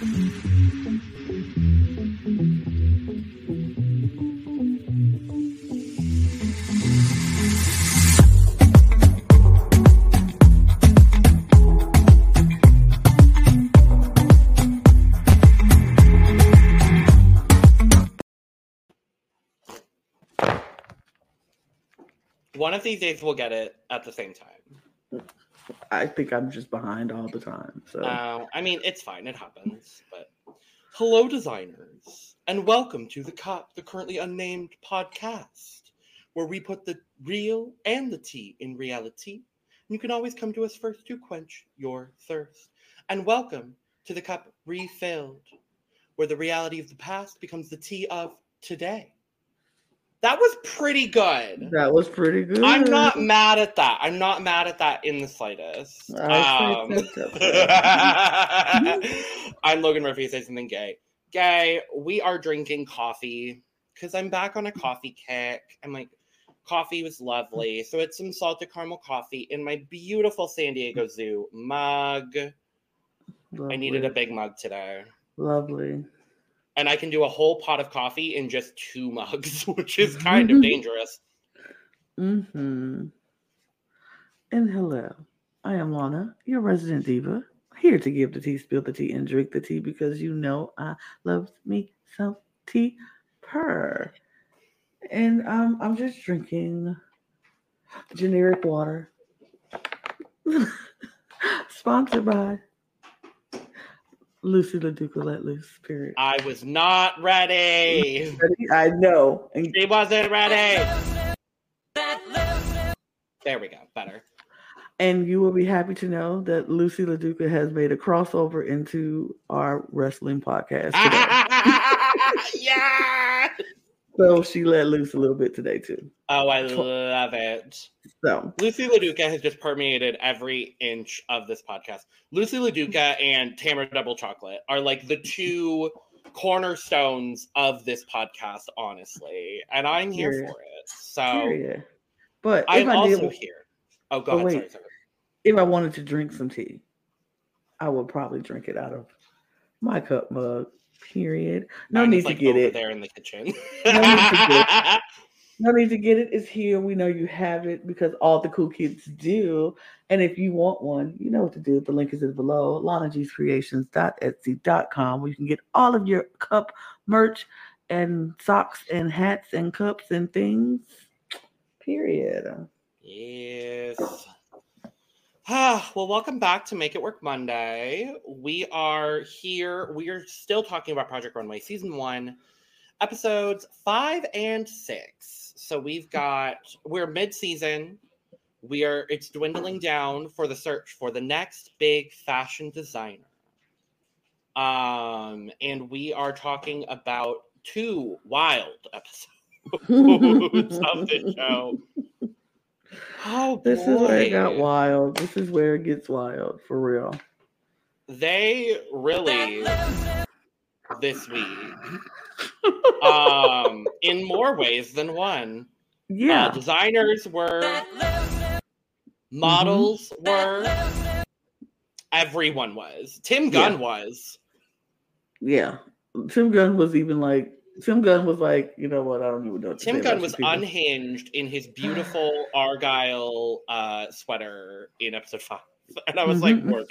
One of these days we'll get it at the same time. I think I'm just behind all the time. So Uh, I mean, it's fine. It happens. But hello, designers, and welcome to the Cup, the currently unnamed podcast, where we put the real and the tea in reality. You can always come to us first to quench your thirst. And welcome to the Cup refilled, where the reality of the past becomes the tea of today. That was pretty good. that was pretty good. I'm not mad at that. I'm not mad at that in the slightest. Um, I'm Logan Murphy. Say something gay. Gay. We are drinking coffee because I'm back on a coffee kick. I'm like, coffee was lovely. So it's some salted caramel coffee in my beautiful San Diego Zoo mug. I needed a big mug today. Lovely. And I can do a whole pot of coffee in just two mugs, which is kind of dangerous. Mm-hmm. And hello, I am Lana, your resident diva, here to give the tea, spill the tea, and drink the tea because you know I love me some tea purr. And um, I'm just drinking generic water. Sponsored by Lucy LaDuca Let Loose, period. I was not ready. I know. And She wasn't ready. There we go. Better. And you will be happy to know that Lucy LaDuca has made a crossover into our wrestling podcast today. yeah. so she let loose a little bit today too. Oh, I love it. So Lucy LaDuca has just permeated every inch of this podcast. Lucy LaDuca and Tamara Double Chocolate are like the two cornerstones of this podcast, honestly. And I'm here Period. for it. So period. But I'm I also did, here. Oh, go Oh, wait. Sorry, sorry. if I wanted to drink some tea, I would probably drink it out of my cup mug. Period. No need to like, get it. there in the kitchen. No need to get No need to get it. It's here. We know you have it because all the cool kids do. And if you want one, you know what to do. The link is in below. LanaG'sCreations.etsy.com where you can get all of your cup merch and socks and hats and cups and things. Period. Yes. Ah, well, welcome back to Make It Work Monday. We are here. We are still talking about Project Runway Season 1, episodes 5 and 6. So we've got, we're mid season. We are, it's dwindling down for the search for the next big fashion designer. Um, and we are talking about two wild episodes of the show. Oh, This is where it got wild. This is where it gets wild for real. They really this week, um, in more ways than one. Uh, Yeah. designers were, models were, everyone was. Tim Gunn Yeah. was. Yeah. Tim Gunn was even like Tim Gunn was like, you know what? I don't even know. Tim Gunn was people." unhinged in his beautiful Argyle uh, sweater in episode five, and I was like, Mhm. "Work,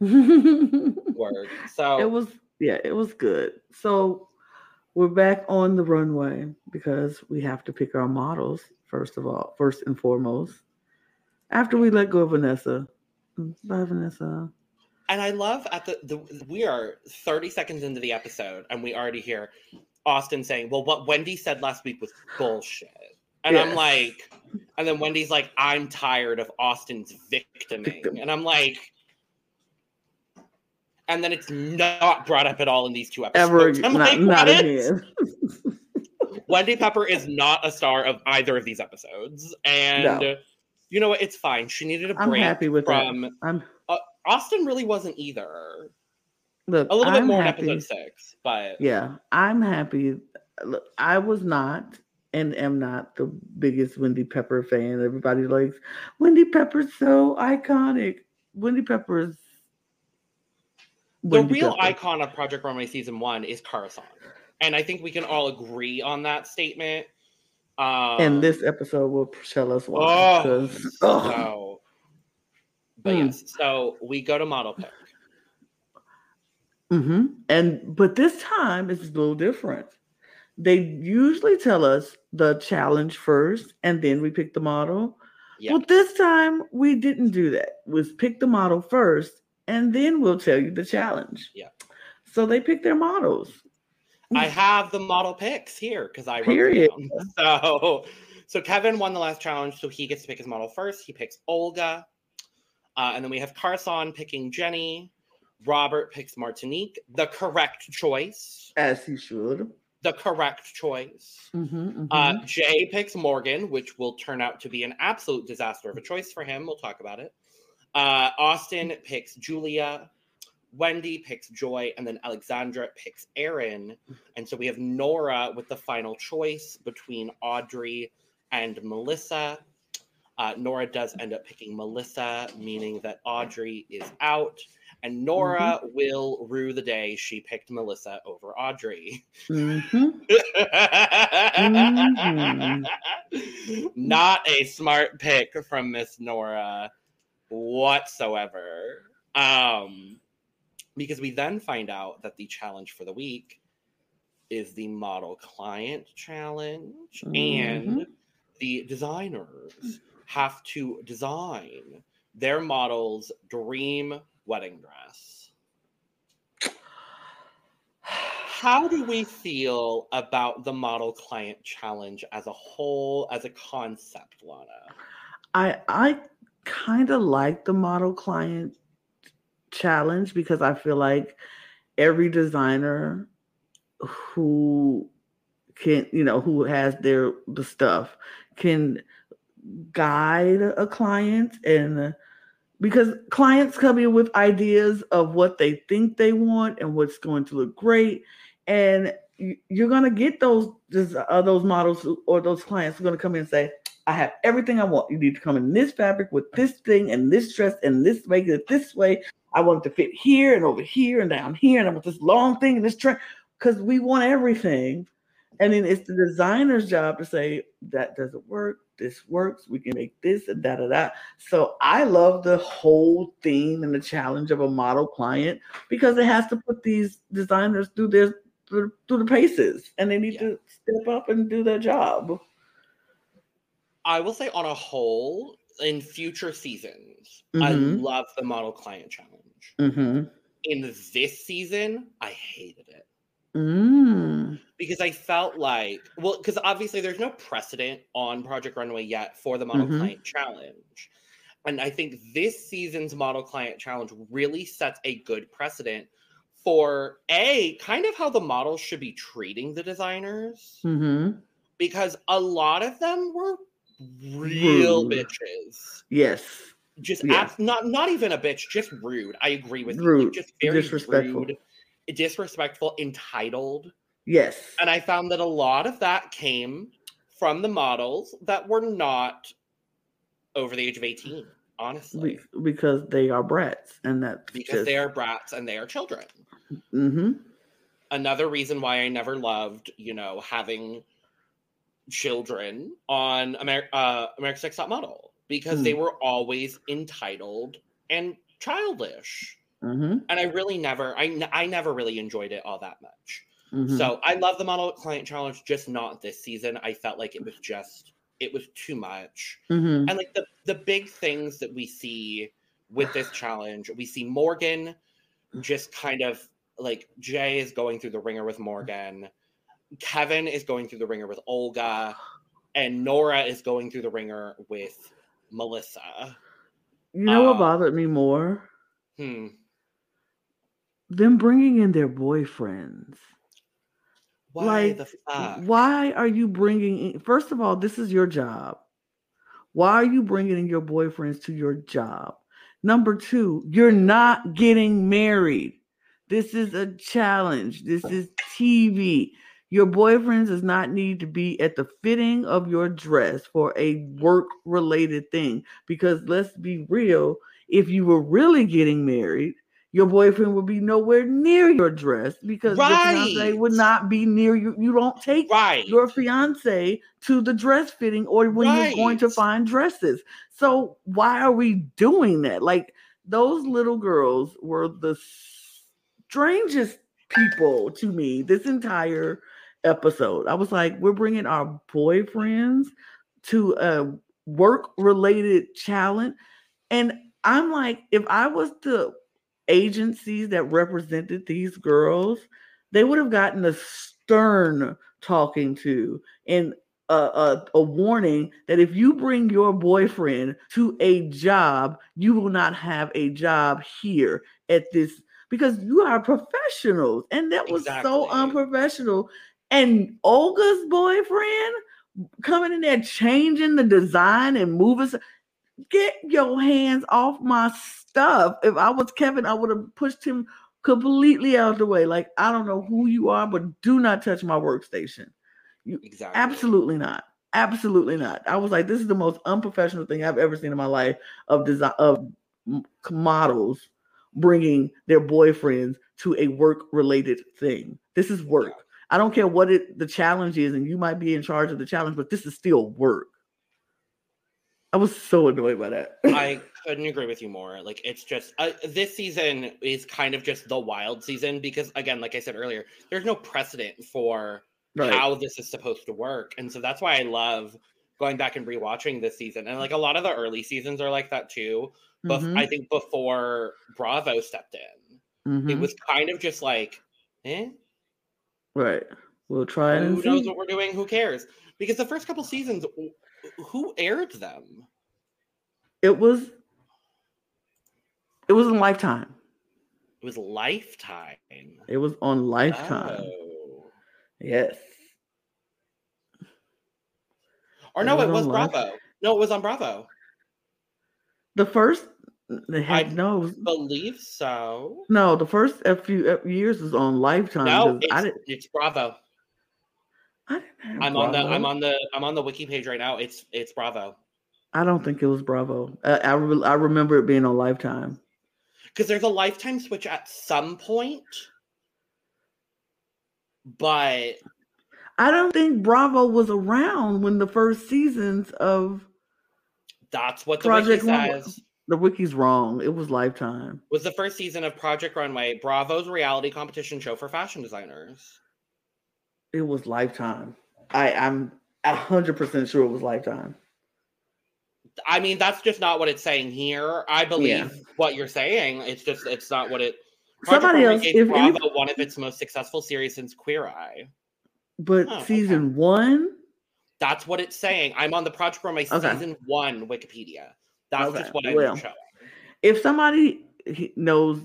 Tim, work." So it was yeah, it was good. So we're back on the runway because we have to pick our models first of all, first and foremost. After we let go of Vanessa, bye Vanessa. And I love at the, the we are 30 seconds into the episode and we already hear Austin saying, Well, what Wendy said last week was bullshit. And I'm like, and then Wendy's like, I'm tired of Austin's victiming. Victim. And I'm like, and then it's not brought up at all in these two episodes. Ever I'm not, like, not. Wendy Pepper is not a star of either of these episodes. And No. you know what? It's fine. She needed a I'm break happy with from that. I'm uh, Austin really wasn't either. Look A little bit I'm more happy. in episode six, but Yeah, I'm happy. Look, I was not and am not the biggest Wendy Pepper fan. Everybody likes Wendy Pepper's so iconic. Wendy Pepper's the real Pepper. icon of Project Runway season one is Kara Saun, and I think we can all agree on that statement. Um, and this episode will tell us why. oh, oh. so, but Mm. yes, so we go to model pick. Hmm And but this time it's a little different. They usually tell us the challenge first, and then we pick the model. Yeah. Well, this time we didn't do that. Was pick the model first, and then we'll tell you the challenge. Yeah. So they pick their models. I have the model picks here because I wrote Period. So, so Kevin won the last challenge, so he gets to pick his model first. He picks Olga, uh, and then we have Kara Saun picking Jenny. Robert picks Martinique, the correct choice. As he should. The correct choice. Mhm, Uh, mhm. Jay picks Morgan, which will turn out to be an absolute disaster of a choice for him. We'll talk about it. Uh, Austin picks Julia. Wendy picks Joy, and then Alexandra picks Aaron. And so we have Nora with the final choice between Audrey and Melissa. Uh, Nora does end up picking Melissa, meaning that Audrey is out. And Nora will rue the day she picked Melissa over Audrey. Mhm. Not a smart pick from Miss Nora whatsoever. Um, because we then find out that the challenge for the week is the model client challenge, and the designers have to design their model's dream wedding dress. How do we feel about the model client challenge as a whole, as a concept, Lana? I I kind of like the model client challenge because I feel like every designer who can you know who has their the stuff can guide a client and because clients come in with ideas of what they think they want and what's going to look great and you- you're going to get those uh, those models or those clients are going to come in and say I have everything I want. You need to come in this fabric with this thing and this dress and this make it this way. I want it to fit here and over here and down here, and I want this long thing and this trend because we want everything. And then it's the designer's job to say that doesn't work. This works. We can make this and da da da. So I love the whole theme and the challenge of a model client because it has to put these designers through their through, through the paces, and they need Yeah. to step up and do their job. I will say, on a whole, in future seasons, I Mhm. love the model client challenge. Mm-hmm. In this season, I hated it. Mm. Because I felt like, well, because obviously there's no precedent on Project Runway yet for the model Mhm. client challenge. And I think this season's model client challenge really sets a good precedent for A, kind of how the models should be treating the designers, Mm-hmm. because a lot of them were real Rude. bitches. Yes. Just abs- not not even a bitch, just rude. I agree with you. Rude. Like, just very Disrespectful. rude, disrespectful, entitled. Yes. And I found that a lot of that came from the models that were not over the age of 18, honestly, Be- because they are brats, and that because they are brats and they are children. Mm-hmm. Another reason why I never loved, you know, having children on Amer- uh, America's Next Top Model because they Hmm. were always entitled and childish. Mm-hmm. And I really never, I, n- I never really enjoyed it all that much. Mm-hmm. So I love the model client challenge, just not this season. I felt like it was just it was too much. mm-hmm. And like the the big things that we see with this challenge, we see Morgan just kind of like Jay is going through the ringer with Morgan, Kevin is going through the ringer with Olga, and Nora is going through the ringer with Melissa. you know what uh, bothered me more? Hmm. Them bringing in their boyfriends. Why Like, the fuck? Why are you bringing in? First of all, this is your job. Why are you bringing in your boyfriends to your job? Number two, you're not getting married. This is a challenge. This is TV. Your boyfriends does not need to be at the fitting of your dress for a work related thing. Because let's be real, if you were really getting married, your boyfriend would be nowhere near your dress because Right. the fiance would not be near you. You don't take Right. your fiance to the dress fitting or when you're going to find dresses. So why are we doing that? Like those little girls were the strangest people to me this entire episode. I was like, we're bringing our boyfriends to a work related challenge. And I'm like, if I was the agencies that represented these girls, they would have gotten a stern talking to and a, a, a warning that if you bring your boyfriend to a job, you will not have a job here at this because you are professionals. And that was so unprofessional. And Olga's boyfriend coming in there changing the design and moving. Get your hands off my stuff. If I was Kevin, I would have pushed him completely out of the way. Like, I don't know who you are, but do not touch my workstation. You, Exactly. Absolutely not. Absolutely not. I was like, this is the most unprofessional thing I've ever seen in my life of design of models bringing their boyfriends to a work related thing. This is work. I don't care what it the challenge is, and you might be in charge of the challenge, but this is still work. I was so annoyed by that. I couldn't agree with you more. Like it's just uh, this season is kind of just the wild season because again, like I said earlier, there's no precedent for right. how this is supposed to work, and so that's why I love going back and rewatching this season. And like a lot of the early seasons are like that too. But Mhm, I think before Bravo stepped in, it mhm. was kind of just like, eh, right. We'll try it who and knows what we're doing? Who cares? Because the first couple seasons, who aired them? It was it was in Lifetime. It was Lifetime. It was on Lifetime. Oh. Yes. Or It no, was it was on Life- Bravo. No, it was on Bravo. The first had I no Believe so. no the first a few years was on Lifetime. No, because I didn't, it's Bravo. I didn't I'm on the I'm on the I'm on the wiki page right now. It's it's Bravo. I don't think it was Bravo. I I, re- I remember it being on Lifetime. Because there's a lifetime switch at some point. But I don't think Bravo was around when the first seasons of that's what the Project wiki Runway- says. the wiki's wrong. It was Lifetime. Was the first season of Project Runway, Bravo's reality competition show for fashion designers. It was Lifetime. I I'm a hundred percent sure it was Lifetime. I mean, that's just not what it's saying here. I believe Yeah. what you're saying. It's just it's not what it. Somebody else, if Bravo one of its most successful series since Queer Eye. but Oh, okay. season one. That's what it's saying. I'm on the Project Runway Okay. season one Wikipedia. That's Okay, just what I'm well, showing. if somebody he- knows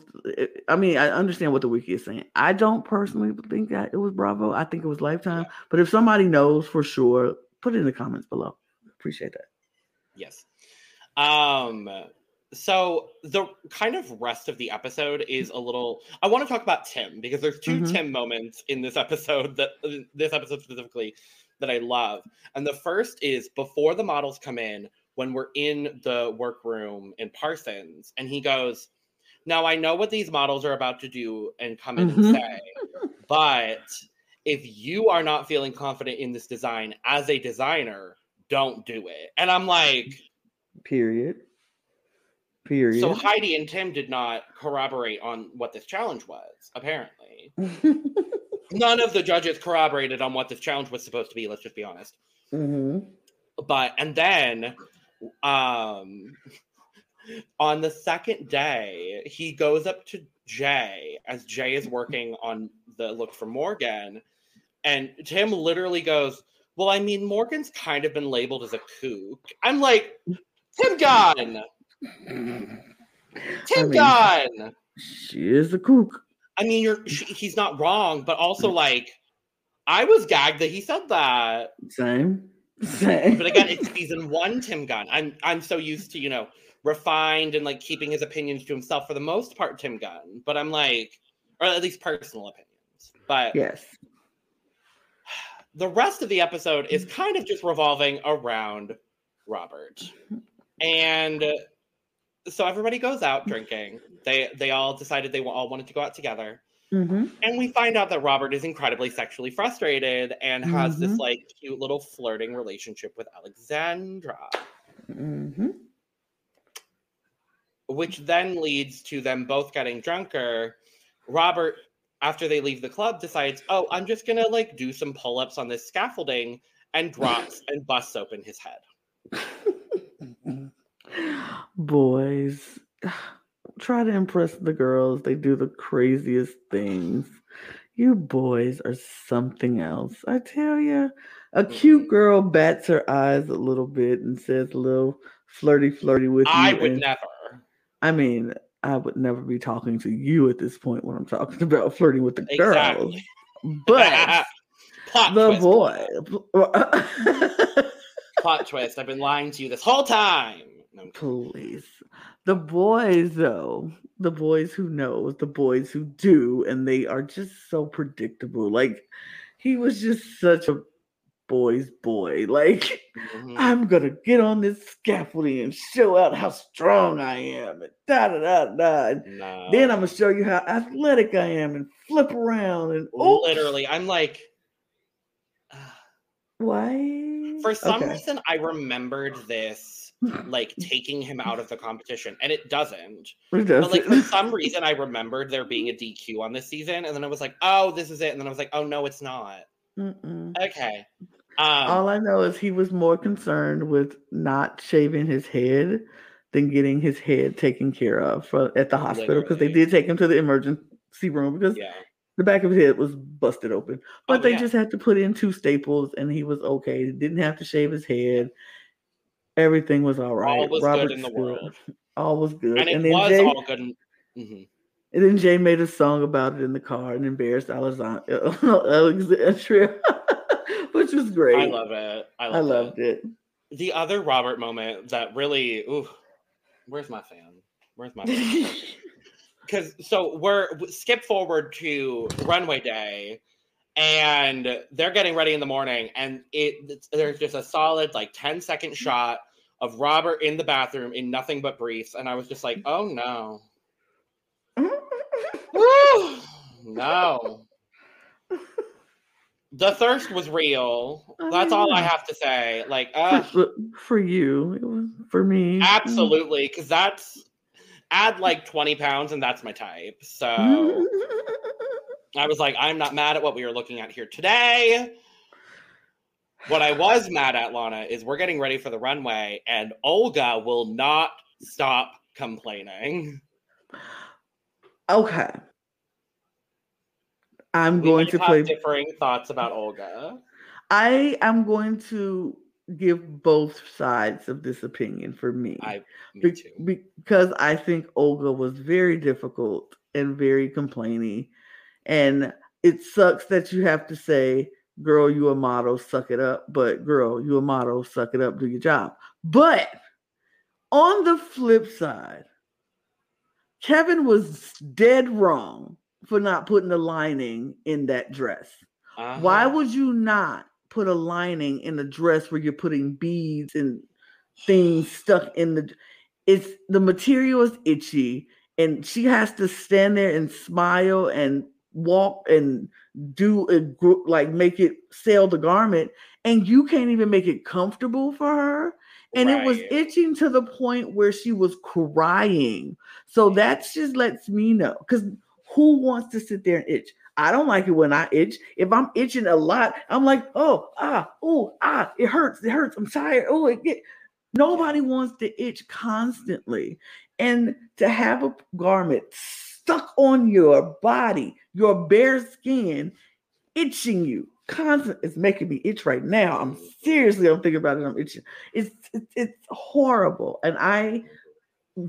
i mean i understand what the wiki is saying i don't personally think that it was bravo i think it was lifetime but if somebody knows for sure put it in the comments below appreciate that Yes. Um. So the kind of rest of the episode is a little. I want to talk about Tim because there's 2 Mhm. Tim moments in this episode that this episode specifically that I love. And the first is before the models come in when we're in the workroom in Parsons, and he goes, "Now I know what these models are about to do and come in Mhm. and say, but if you are not feeling confident in this design as a designer, don't do it." And I'm like. period period So Heidi and Tim did not corroborate on what this challenge was, apparently. None of the judges corroborated on what this challenge was supposed to be, let's just be honest. Mhm. But and then um on the second day, he goes up to Jay as Jay is working on the look for Morgan, and Tim literally goes, Well, I mean, Morgan's kind of been labeled as a kook. I'm like, Tim Gunn! Tim mean- Gunn! she is a kook I mean, you're she, he's not wrong, but also like, I was gagged that he said that. same same But again, it's season one, Tim Gunn. I'm I'm so used to you know refined and like keeping his opinions to himself for the most part, Tim Gunn. But I'm like, or at least personal opinions. But yes the rest of the episode is kind of just revolving around Robert. And so everybody goes out drinking. They they all decided they all wanted to go out together. Mm-hmm. And we find out that Robert is incredibly sexually frustrated and has Mhm. this like cute little flirting relationship with Alexandra, Mm-hmm. Which then leads to them both getting drunker. Robert, after they leave the club, decides, "Oh, I'm just gonna like do some pull-ups on this scaffolding," and drops and busts open his head. Boys, try to impress the girls. They do the craziest things. You boys are something else. I tell you, a cute Mhm. girl bats her eyes a little bit and says a little flirty, flirty with you. I would and- never. I mean, I would never be talking to you at this point when I'm talking about flirting with the girls. Exactly. But the boy. Plot twist. I've been lying to you this whole time. No, Please. The boys, though, the boys who know, the boys who do, and they are just so predictable. Like, he was just such a boy's boy. Like, Mhm. I'm gonna get on this scaffolding and show out how strong I am, and da da da da. And No. then I'm gonna show you how athletic I am, and flip around and oops. literally, I'm like, Why? for some Okay. reason, I remembered this like taking him out of the competition, and it doesn't. It But like for some reason, I remembered there being a DQ on this season, and then I was like, oh, this is it, and then I was like, oh no, it's not. Mm-mm. Okay. Um, All I know is he was more concerned with not shaving his head than getting his head taken care of for, at the hospital because they did take him to the emergency room because yeah. the back of his head was busted open. But Oh, they yeah. just had to put in two staples and he was okay. He didn't have to shave his head. Everything was all right. All was Robert good in the still- world, All was good. and it then was Jay, all good. In, mhm. and then Jay made a song about it in the car and embarrassed Alexandria, was great. I love it. I, I loved loved it. the other Robert moment that really, ooh, where's my fan? Where's my fan? Because so we're skip forward to runway day, and they're getting ready in the morning, and it it's- there's just a solid like 10 second shot of Robert in the bathroom in nothing but briefs, and I was just like, oh no, no. The thirst was real. That's all I have to say. Like, uh, for, for you, it was for me. Absolutely, because that's add like 20 pounds and that's my type. So I was like, I'm not mad at what we are looking at here today. What I was mad at, Lana, is we're getting ready for the runway and Olga will not stop complaining. okay. I'm We going to have play. differing thoughts about Olga. I am going to give both sides of this opinion for me. I me Be- because I think Olga was very difficult and very complaining. And it sucks that you have to say, girl, you a model, suck it up. But girl, you a model, suck it up, do your job. But on the flip side, Kevin was dead wrong for not putting the lining in that dress. Why Uh-huh. would you not put a lining in a dress where you're putting beads and things stuck in the it's the material is itchy and she has to stand there and smile and walk and do a group like make it sell the garment and you can't even make it comfortable for her and it was itching to the point where she was crying so that just lets me know because who wants to sit there and itch I don't like it when I itch. If I'm itching a lot, I'm like, oh, ah, oh, ah, it hurts, it hurts. I'm tired. Oh, it get. Nobody wants to itch constantly, and to have a garment stuck on your body, your bare skin, itching you constant. It's making me itch right now. I'm seriously, I'm thinking about it. I'm itching. It's it's, it's horrible, and I,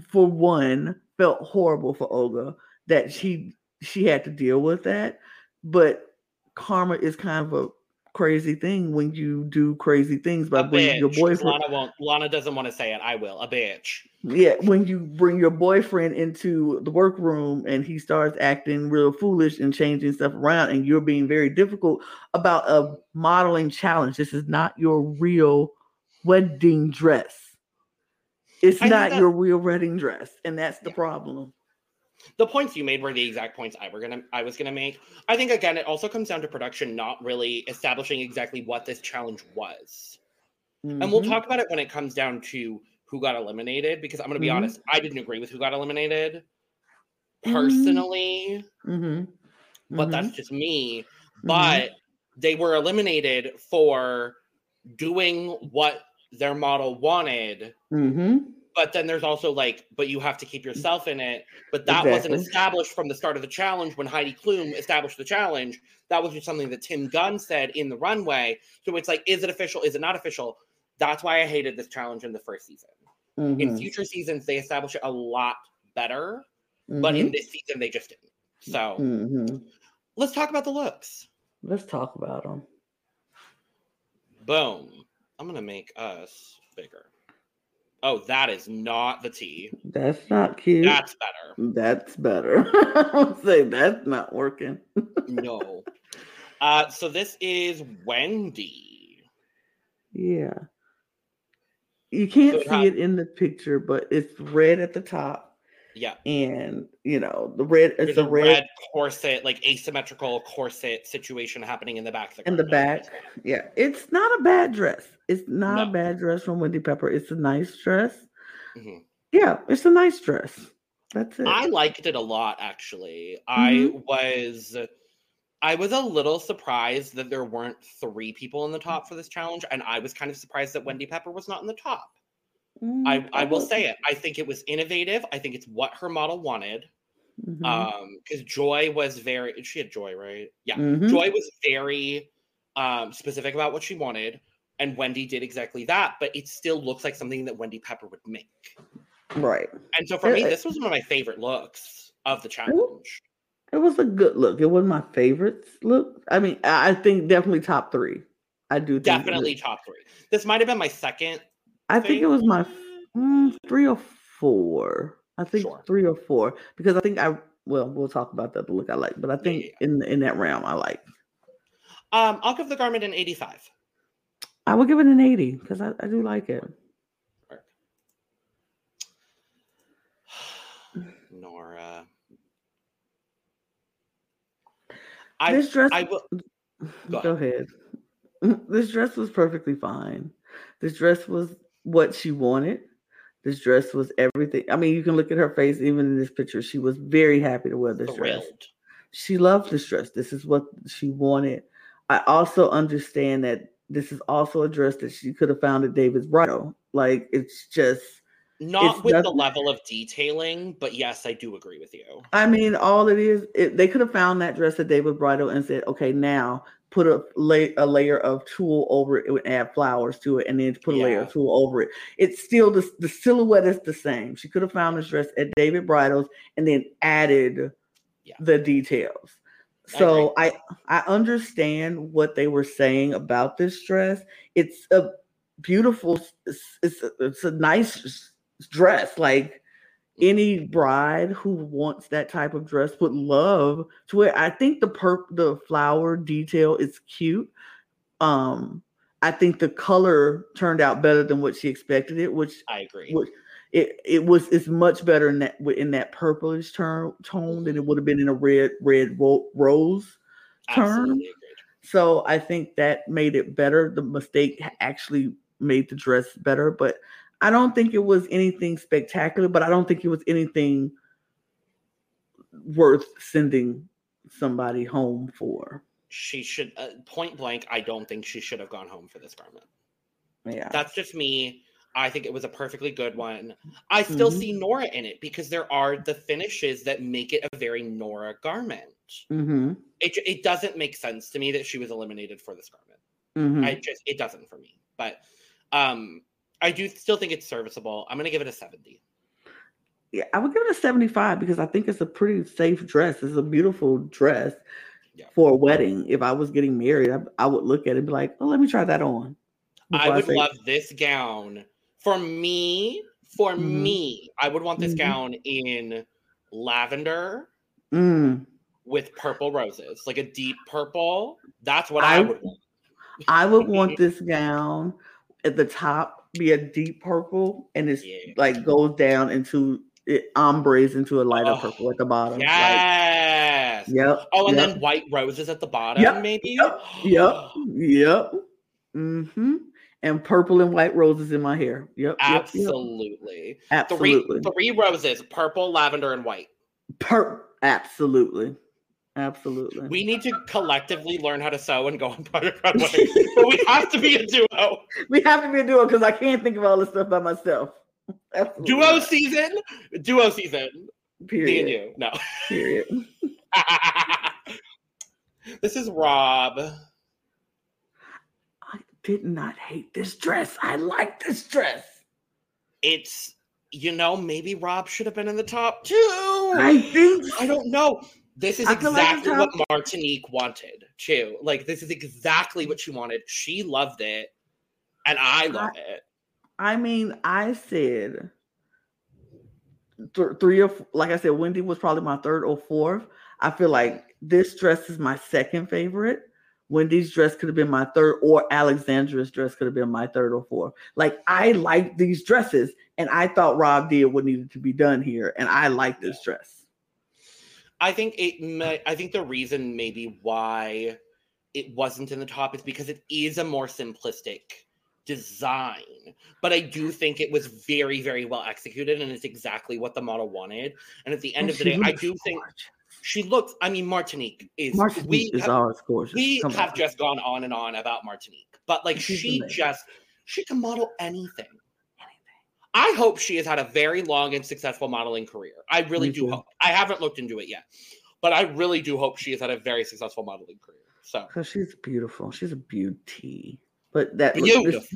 for one, felt horrible for Olga that she she had to deal with that. But karma is kind of a crazy thing when you do crazy things by A bringing your bitch. boyfriend. Lana won't. Lana doesn't want to say it. I will. A bitch. Yeah, when you bring your boyfriend into the workroom and he starts acting real foolish and changing stuff around, and you're being very difficult about a modeling challenge. This is not your real wedding dress. It's I not that- your real wedding dress, and that's the Yeah. problem. The points you made were the exact points I were gonna I was gonna make. I think again it also comes down to production not really establishing exactly what this challenge was. And we'll Mhm. talk about it when it comes down to who got eliminated because I'm gonna be Mhm. honest, I didn't agree with who got eliminated Mhm. personally, Mhm. but that's just me. But they were eliminated for doing what their model wanted. But then there's also like, but you have to keep yourself in it. But that wasn't established from the start of the challenge when Heidi Klum established the challenge. That was just something that Tim Gunn said in the runway. So it's like, is it official? Is it not official? That's why I hated this challenge in the first season. In Mhm. future seasons, they establish it a lot better, but in Mhm. this season, they just didn't. So Mhm. let's talk about the looks. Let's talk about them. Boom. I'm gonna make us bigger. Oh, that is not the T. That's not cute. That's better. That's better. I'll say that's not working. No. Uh, so this is Wendy. Yeah. You can't So it see it in the picture, but it's red at the top, Yeah. and you know the red. It's a a red, red, corset, like asymmetrical corset situation happening in the back. The in the back. Yeah, it's not a bad dress. It's not No. a bad dress from Wendy Pepper. It's a nice dress. Mhm. Yeah, it's a nice dress. That's it. I liked it a lot, actually. I Mm-hmm. was. I was a little surprised that there weren't three people in the top for this challenge, and I was kind of surprised that Wendy Pepper was not in the top. Mm, I, I will say it. I think it was innovative. I think it's what her model wanted. Mhm. Um, because Joy was very she had Joy, right? Yeah. Mhm. Joy was very um specific about what she wanted, and Wendy did exactly that, but it still looks like something that Wendy Pepper would make. right. And so for me, Uh, this was one of my favorite looks of the challenge. It was a good look. It wasn't my favorite look. I mean, I I think definitely top three. I do think Definitely top three. This might have been my second. I think it was my mm, three or four. I think Sure. three or four because I think I well we'll talk about that the look I like, but I think yeah. in in that realm I like. Um, I'll give the garment an 85. I will give it an eighty because I, I do like it. Nora. I this dress, I will go, go ahead. This dress was perfectly fine. This dress was what she wanted. This dress was everything. I mean, you can look at her face even in this picture. She was very happy to wear this dress. she loved this dress. This is what she wanted. I also understand that this is also a dress that she could have found at David's bridal. Like it's just, Not It's with the level of detailing, but yes, I do agree with you. I mean, all it is, it, they could have found that dress at David's bridal and said, okay, now put a, lay, a layer of tulle over it, it would add flowers to it, and then put a layer of tulle over it. It's still the, the silhouette is the same. She could have found this dress at David Bridal's and then added Yeah. the details. So I I understand what they were saying about this dress. It's a beautiful, it's it's a, it's a nice dress. Like any bride who wants that type of dress would love to wear. I think the perp the flower detail is cute. Um, I think the color turned out better than what she expected it, which I agree. what it it was it's much better in that in that purplish turn tone than it would have been in a red red ro- rose turn. So I think that made it better. The mistake actually made the dress better, but I don't think it was anything spectacular. But I don't think it was anything worth sending somebody home for. She should uh, point blank. I don't think she should have gone home for this garment. Yeah, That's just me. I think it was a perfectly good one. I still Mhm. see Nora in it because there are the finishes that make it a very Nora garment. mm-hmm, It, it doesn't make sense to me that she was eliminated for this garment. mm-hmm. I just it doesn't for me. But um I do still think it's serviceable. I'm gonna give it a 70. Yeah, I would give it a 75 because I think it's a pretty safe dress. It's a beautiful dress Yeah. for a wedding. If I was getting married, I, I would look at it and be like, oh, let me try that on. I would say- love this gown. For me, for Mhm. me, I would want this Mhm. gown in lavender Mm, with purple roses, like a deep purple. That's what I- I, would want. I would want this gown at the top be a deep purple, and it's Yeah. like goes down into it ombres into a lighter Oh, purple at the bottom. Like, Yes. yep. oh, and yep, then white roses at the bottom, Yep, maybe. yep, yep, yep. Mm-hmm. And purple and white roses in my hair. Yep. yep, yep. Absolutely. Absolutely. Three three roses, purple, lavender, and white. Per- absolutely. Absolutely. We need to collectively learn how to sew and go on Project Runway. but we have to be a duo. we have to be a duo because I can't think of all this stuff by myself. Absolutely Duo not. season. Duo season. Me and you. No. Period. this is Rob. I did not hate this dress. I like this dress. It's you know, maybe Rob should have been in the top two. I think I don't know. This is I like exactly what Martinique wanted too. Like this is exactly what she wanted. She loved it, and I love it. I mean, I said th- three or like I said, Wendy was probably my third or fourth. I feel like this dress is my second favorite. Wendy's dress could have been my third, or Alexandra's dress could have been my third or fourth. Like I like these dresses, and I thought Rob did what needed to be done here, and I like this dress. I think it. May, I think the reason maybe why it wasn't in the top is because it is a more simplistic design. But I do think it was very, very well executed, and it's exactly what the model wanted. And at the end And of the day, I do think she looks. I mean, Martinique is. Martinique we is have, gorgeous. we Come have on. just gone on and on about Martinique, but like She's she amazing. just she can model anything. I hope she has had a very long and successful modeling career. I really Me do too. hope. I haven't looked into it yet, but I really do hope she has had a very successful modeling career. So Cause she's beautiful. She's a beauty. But that look, this,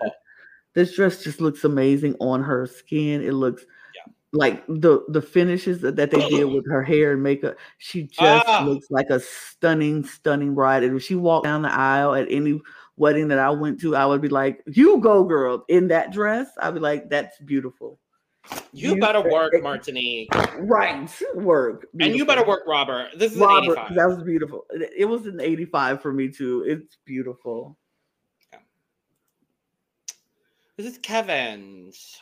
this dress just looks amazing on her skin. It looks Yeah. like the the finishes that, that they did with her hair and makeup. She just Ah. looks like a stunning, stunning bride. And if she walked down the aisle at any wedding that I went to, I would be like, "You go, girl!" In that dress, I'd be like, "That's beautiful." You You- better work, Martinique, Right, work, and you better work, Robert. This is Robert. That was beautiful. It, it was an eighty-five for me too. It's beautiful. This is Kevin's.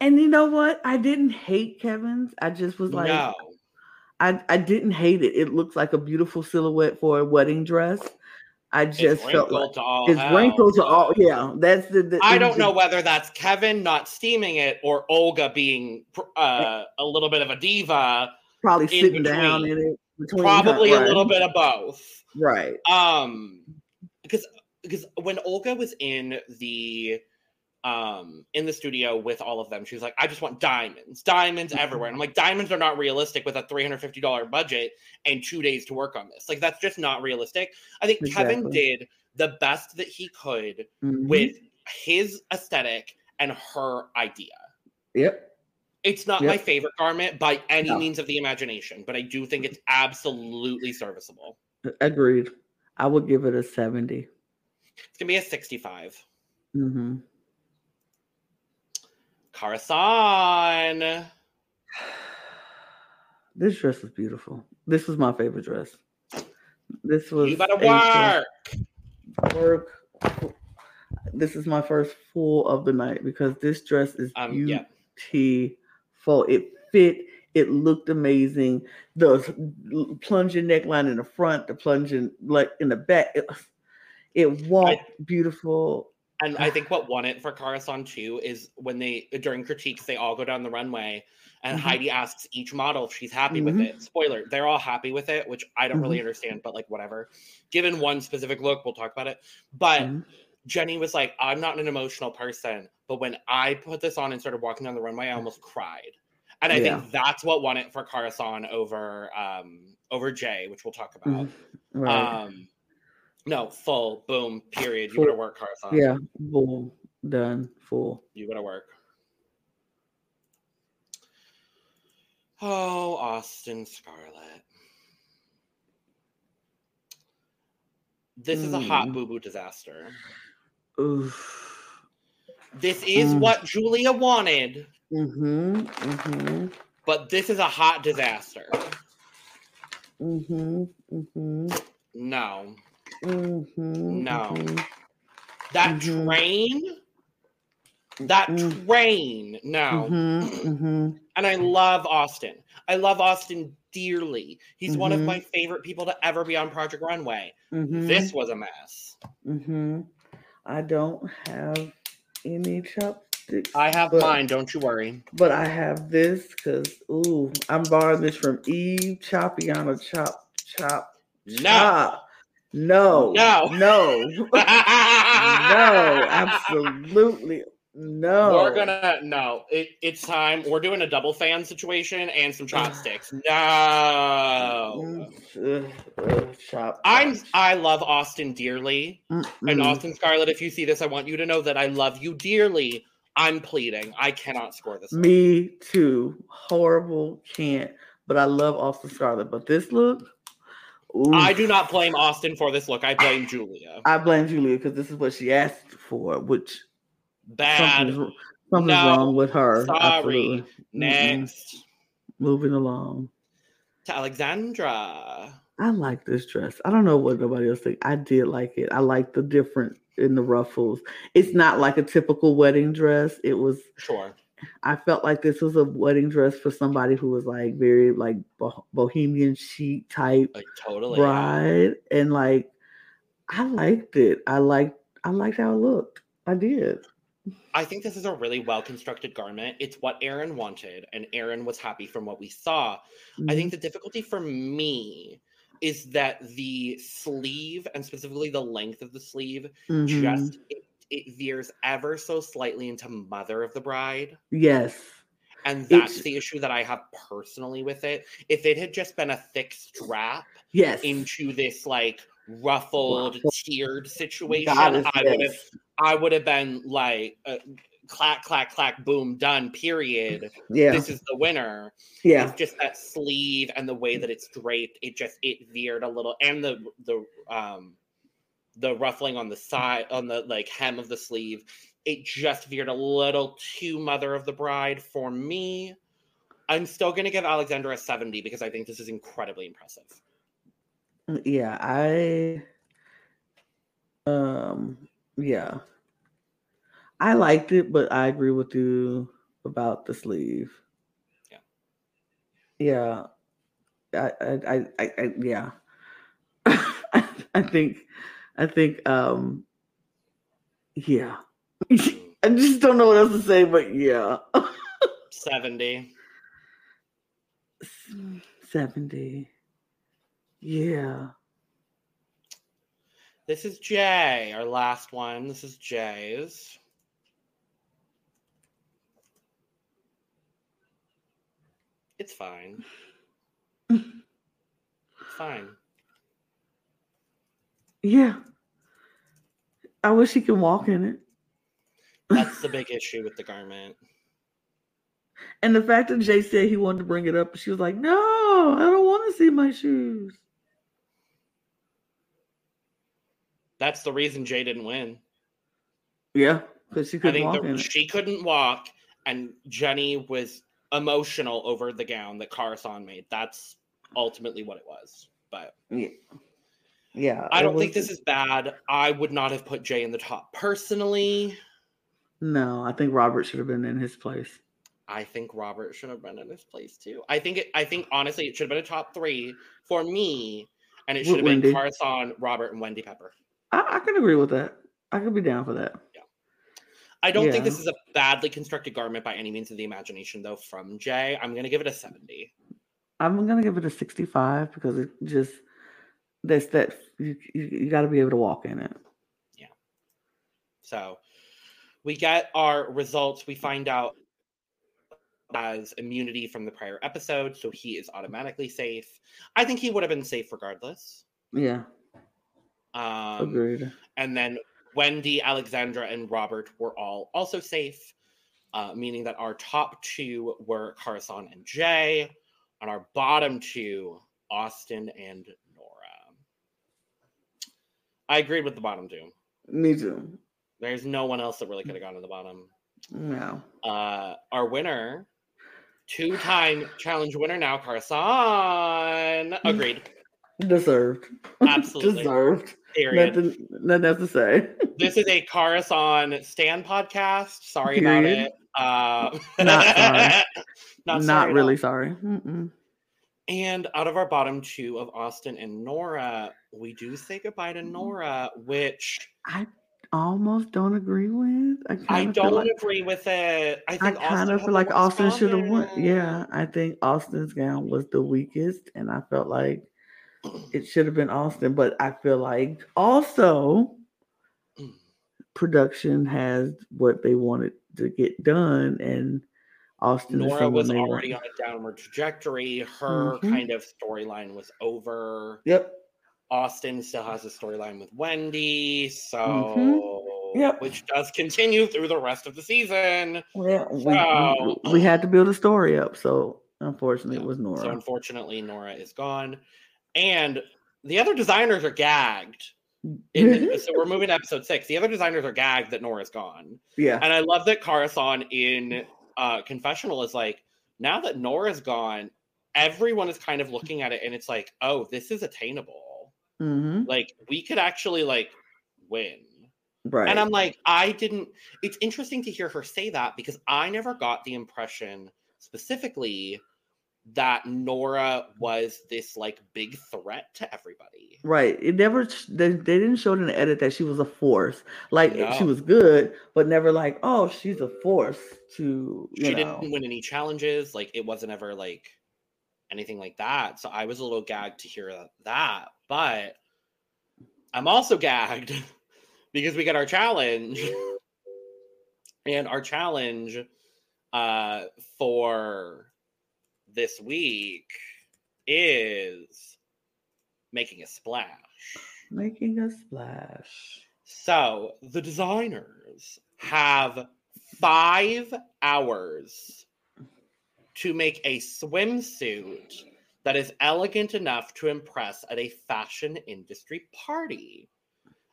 And you know what? I didn't hate Kevin's. I just was like, no, I, I didn't hate it. It looks like a beautiful silhouette for a wedding dress. I just felt like to all it's hell. wrinkled to all. Yeah, that's the. the I don't know whether that's Kevin not steaming it or Olga being uh, a little bit of a diva. Probably in sitting down in it. between her- Probably a little bit of both. Right. Um, because because when Olga was in the um in the studio with all of them, she was like, "I just want diamonds, diamonds everywhere." And I'm like, "Diamonds are not realistic with a three hundred fifty dollar budget and two days to work on this. Like that's just not realistic." I think Kevin did the best that he could Mhm. with his aesthetic and her idea. Yep. It's not my favorite garment by any No. means of the imagination, but I do think it's absolutely serviceable. Agreed. I would give it a 70. It's gonna be a 65. hmm Kara Saun. This dress was beautiful. This was my favorite dress. This was You better a work. work. This is my first full of the night because this dress is Um, yeah. It fit. It looked amazing. The plunging neckline in the front, the plunging like in the back. It, it walked beautiful. And I think what won it for Kara Saun too is when they during critiques they all go down the runway and Mhm. Heidi asks each model if she's happy Mhm. with it. Spoiler, they're all happy with it, which I don't Mm-hmm. really understand, but like whatever. Given one specific look, we'll talk about it. But Mhm. Jenny was like, I'm not an emotional person, but when I put this on and started walking down the runway, I almost cried. And I Yeah. think that's what won it for Kara Saun over um over Jay, which we'll talk about. Mhm. Right. Um no, full, boom, period. You better work, Kara Saun. yeah. boom, Done. Full. You better work. Oh, Austin Scarlett. This is a hot Mm. boo boo disaster. Oof. This is Mm. what Julia wanted, Mm-hmm. Mm-hmm. but this is a hot disaster. Mm-hmm. Mm-hmm. No. Mm-hmm. No. mhm. That Mhm. train, that Mm. train. No, Mm-hmm, mm-hmm. and I love Austin. I love Austin dearly. He's one of Mhm. my favorite people to ever be on Project Runway. Mm-hmm. This was a mess. Mm-hmm. I don't have any chopsticks. I have but, mine. Don't you worry. But I have this because ooh, I'm borrowing this from Eve Chopiana Chop Chop No. Chop. No. No. No. no. Absolutely no. We're gonna no. It, it's time. We're doing a double fan situation and some chopsticks. No. Chop. I'm. I love Austin dearly. And Mm-mm. Austin Scarlett, if you see this, I want you to know that I love you dearly. I'm pleading. I cannot score this. Me too. Horrible. Can't. But I love Austin Scarlett. But this look. I do not blame Austin for this look. I ah, blame Julia. I blame Julia because this is what she asked for, which Bad. something's, something's No. wrong with her. Sorry. Absolutely. Next Moving along. to Alexandra. I like this dress. I don't know what nobody else think. I did like it. I like the different in the ruffles. It's not like a typical wedding dress. It was. Sure. I felt like this was a wedding dress for somebody who was like very like bo- bohemian chic type Like totally. bride, and like I liked it. I liked. I liked how it looked. I did. I think this is a really well constructed garment. It's what Aaron wanted, and Aaron was happy from what we saw. I think the difficulty for me is that the sleeve and specifically the length of the sleeve Mhm. just it, it veers ever so slightly into mother of the bride yes. and that's It's- the issue that i have personally with it if it had just been a thick strap Yes. into this like ruffled Ruffled. tiered situation i would have i would have been like uh, clack clack clack boom done period Yeah. this is the winner yeah. it's just that sleeve and the way that it's draped it just it veered a little and the the um the ruffling on the side on the like hem of the sleeve it just veered a little too mother of the bride for me i'm still going to give alexandra a 70 because i think this is incredibly impressive Yeah, I um yeah. I liked it, but I agree with you about the sleeve. Yeah. Yeah. I I I, I, I yeah. I think I think um yeah. I just don't know what else to say, but yeah. 70 70. Yeah. this is jay our last one this is jay's it's fine it's fine Yeah. I wish he could walk in it. That's the big issue with the garment. And the fact that Jay said he wanted to bring it up, she was like, "No, I don't want to see my shoes." That's the reason Jay didn't win. Yeah, because she couldn't think walk the, she couldn't walk, and Jenny was emotional over the gown that Kara Saun made. That's ultimately what it was. But Yeah, yeah. I don't think this is bad. I would not have put Jay in the top personally. No, I think Robert should have been in his place. I think Robert should have been in his place too. I think it. I think honestly, it should have been a top three for me, and it should have been Wendy. Kara Saun, Robert, and Wendy Pepper. I, I can agree with that. I could be down for that. I don't think this is a badly constructed garment by any means of the imagination, though. From Jay, I'm going to give it a 70. I'm gonna give it a 65 because it just that's that you, you, got to be able to walk in it. Yeah. So we get our results. We find out as immunity from the prior episode, so he is automatically safe. I think he would have been safe regardless. Yeah, Um, agreed. and then Wendy, Alexandra, and Robert were all also safe, uh, meaning that our top two were Kara Saun and Jay, and our bottom two, Austin and. I agreed with the bottom two. Me too. There's no one else that really could have gone to the bottom. No. Uh, our winner, two-time challenge winner now, Kara Saun. Agreed. Deserved. Absolutely. Deserved. Period. Nothing, nothing else to say. this is a Kara Saun Stan podcast. Sorry Period. about it. Uh, Not sorry. not, Not sorry at really all. sorry. Mm-mm. And out of our bottom two of Austin and Nora, we do say goodbye to Nora, which I almost don't agree with. I, I don't like, agree with it. I I kind Austin of feel like Austin should have won. Yeah, I think Austin's gown was the weakest, and I felt like it should have been Austin. But I feel like also Mm. production has what they wanted to get done, and Austin Nora was already on a downward trajectory. Her Mhm. kind of storyline was over. Yep. Austin still has a storyline with Wendy, so Mm-hmm. Yep. which does continue through the rest of the season. Well, we, So- we, we had to build a story up, so unfortunately, Yeah. it was Nora. So unfortunately, Nora is gone, and the other designers are gagged. In, so we're moving to episode six. The other designers are gagged that Nora's gone, yeah. and I love that Kara Saun in uh, confessional is like, now that Nora's gone, everyone is kind of looking at it, and it's like, oh, this is attainable. hmm Like we could actually like win. Right. And I'm like, I didn't. It's interesting to hear her say that because I never got the impression specifically that Nora was this like big threat to everybody. Right. It never they, they didn't show it in the edit that she was a force. Like she was good, but never like, oh, she's a force to you She know. didn't win any challenges. Like it wasn't ever like anything like that. So I was a little gagged to hear that. But I'm also gagged because we got our challenge. And our challenge uh for this week is making a splash. Making a splash. So the designers have five hours to make a swimsuit that is elegant enough to impress at a fashion industry party.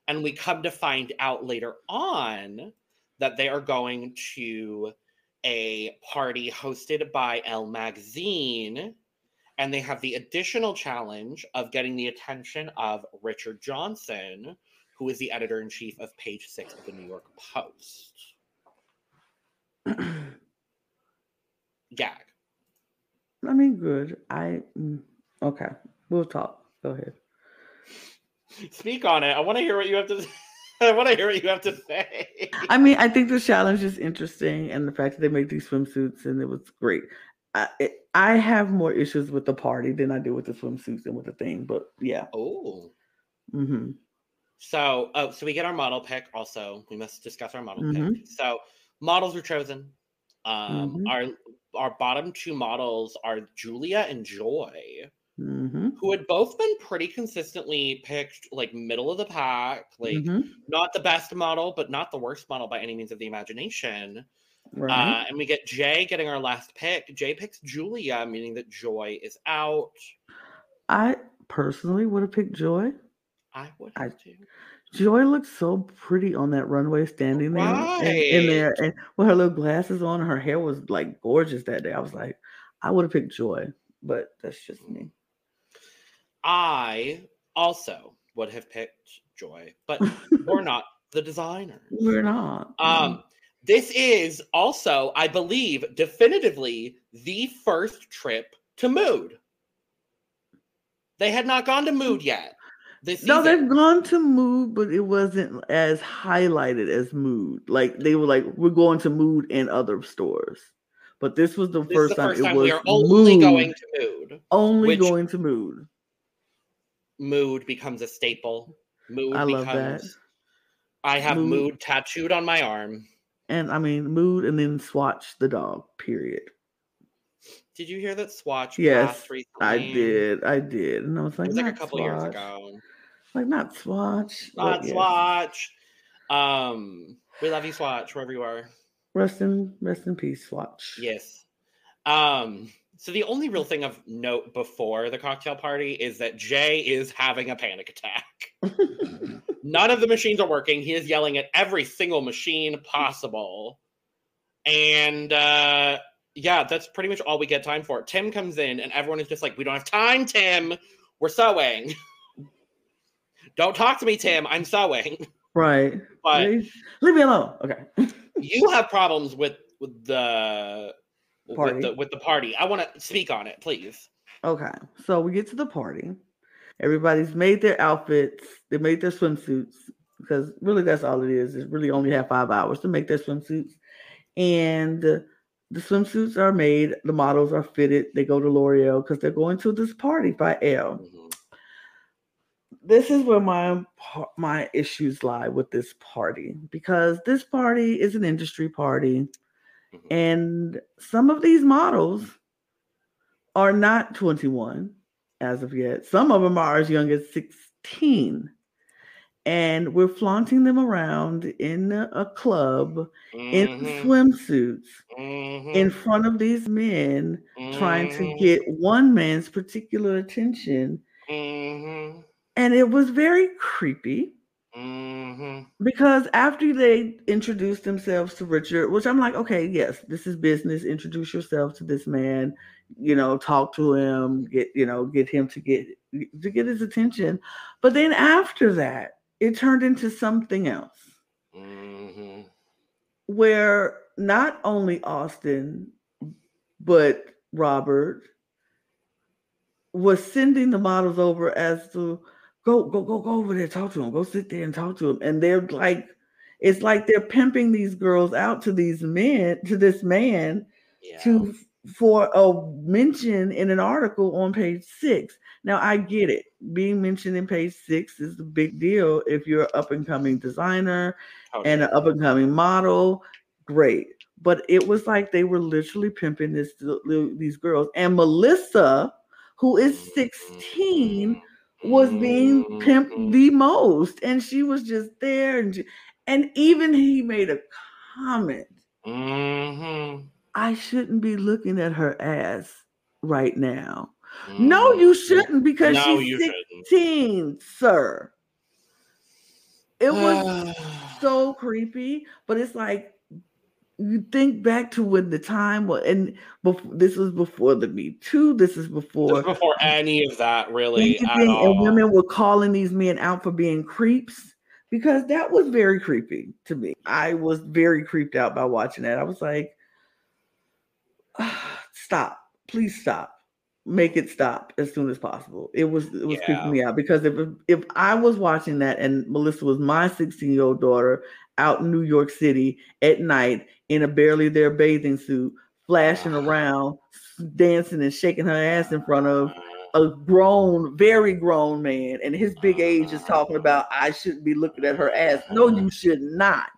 And we come to find out later on that they are going to a party hosted by Elle Magazine. And they have the additional challenge of getting the attention of Richard Johnson, who is the editor in chief of page six of the New York Post. Gag. I mean, good. I mm, okay. We'll talk. Go ahead. Speak on it. I want to hear what you have to. I want to hear what you have to say. I mean, I think the challenge is interesting, and the fact that they make these swimsuits and it was great. I it, I have more issues with the party than I do with the swimsuits and with the thing, but yeah. Oh, hmm so oh, so we get our model pick. Also, we must discuss our model pick. Mhm. So models were chosen. Um, Mhm. our our bottom two models are Julia and Joy, hmm who had both been pretty consistently picked, like middle of the pack, like hmm not the best model, but not the worst model by any means of the imagination. Right. Uh, and we get Jay getting our last pick. Jay picks Julia, meaning that Joy is out. I personally would have picked Joy. I would I- have to. Joy looked so pretty on that runway standing there in, in there and with her little glasses on. Her hair was like gorgeous that day. I was like, I would have picked Joy, but that's just me. I also would have picked Joy, but we're not the designer. We're not. Um, this is also, I believe, definitively the first trip to Mood. They had not gone to Mood yet. This no, they've gone to mood, but it wasn't as highlighted as mood. Like they were like, we're going to mood in other stores. But this was the This first the time first it was we are only Mood, going to Mood. only which- going to mood. Mood becomes a staple. Mood I love that. becomes. I have Mood. mood. tattooed on my arm. And I mean mood and then swatch the dog, period. Did you hear that Swatch Yes. I did. I did. And I was It like, was like a couple years ago. Like not swatch. Not yes. Swatch. Um, we love you, Swatch, wherever you are. Rest in rest in peace, swatch. Yes. Um, so the only real thing of note before the cocktail party is that Jay is having a panic attack. None of the machines are working. He is yelling at every single machine possible. And uh yeah, that's pretty much all we get time for. Tim comes in and everyone is just like, We don't have time, Tim. We're sewing. Don't talk to me, Tim. I'm sewing. Right. But leave, leave me alone. Okay. you have problems with with the Party. with the with the party. I want to speak on it, please. Okay. So we get to the party. Everybody's made their outfits. They made their swimsuits because really that's all it is. It's really only have five hours to make their swimsuits. And the swimsuits are made. The models are fitted. They go to L'Oreal because they're going to this party by Elle. Mhm. this is where my my issues lie with this party because this party is an industry party Mhm. and some of these models are not 21 as of yet some of them are as young as 16 and we're flaunting them around in a club in Mhm. swimsuits Mhm. in front of these men trying to Mhm. get one man's particular attention Mhm. and it was very creepy Mhm. because after they introduced themselves to Richard, which I'm like, okay, yes, this is business. Introduce yourself to this man, you know, talk to him, get you know, get him to get to get his attention. But then after that, it turned into something else Mhm. where not only Austin but Robert was sending the models over as to go go go go over there talk to him go sit there and talk to him and they're like it's like they're pimping these girls out to these men to this man Yeah. to for a mention in an article on page six now i get it being mentioned in page six is a big deal if you're an up oh, and coming designer and an up and coming model, great. But it was like they were literally pimping this these girls. And Melissa, who is mm-hmm. 16, was being pimped the most. And she was just there. And, she- and even he made a comment. Mhm. I shouldn't be looking at her ass right now. No, you shouldn't because No, she's you 16, sir. It was so creepy, but it's like you think back to when the time was, and before, this was before the Me Too. This is before Just before any of that, really, and women were calling these men out for being creeps because that was very creepy to me. I was very creeped out by watching that. I was like, "Stop! Please stop! Make it stop as soon as possible." It was it was Yeah. creeping me out because if if I was watching that and Melissa was my 16 year old daughter out in New York City at night in a barely there bathing suit, flashing around, dancing and shaking her ass in front of uh-huh. a grown, very grown man, and his big age is uh-huh. talking about I shouldn't be looking at her ass. No, you should not.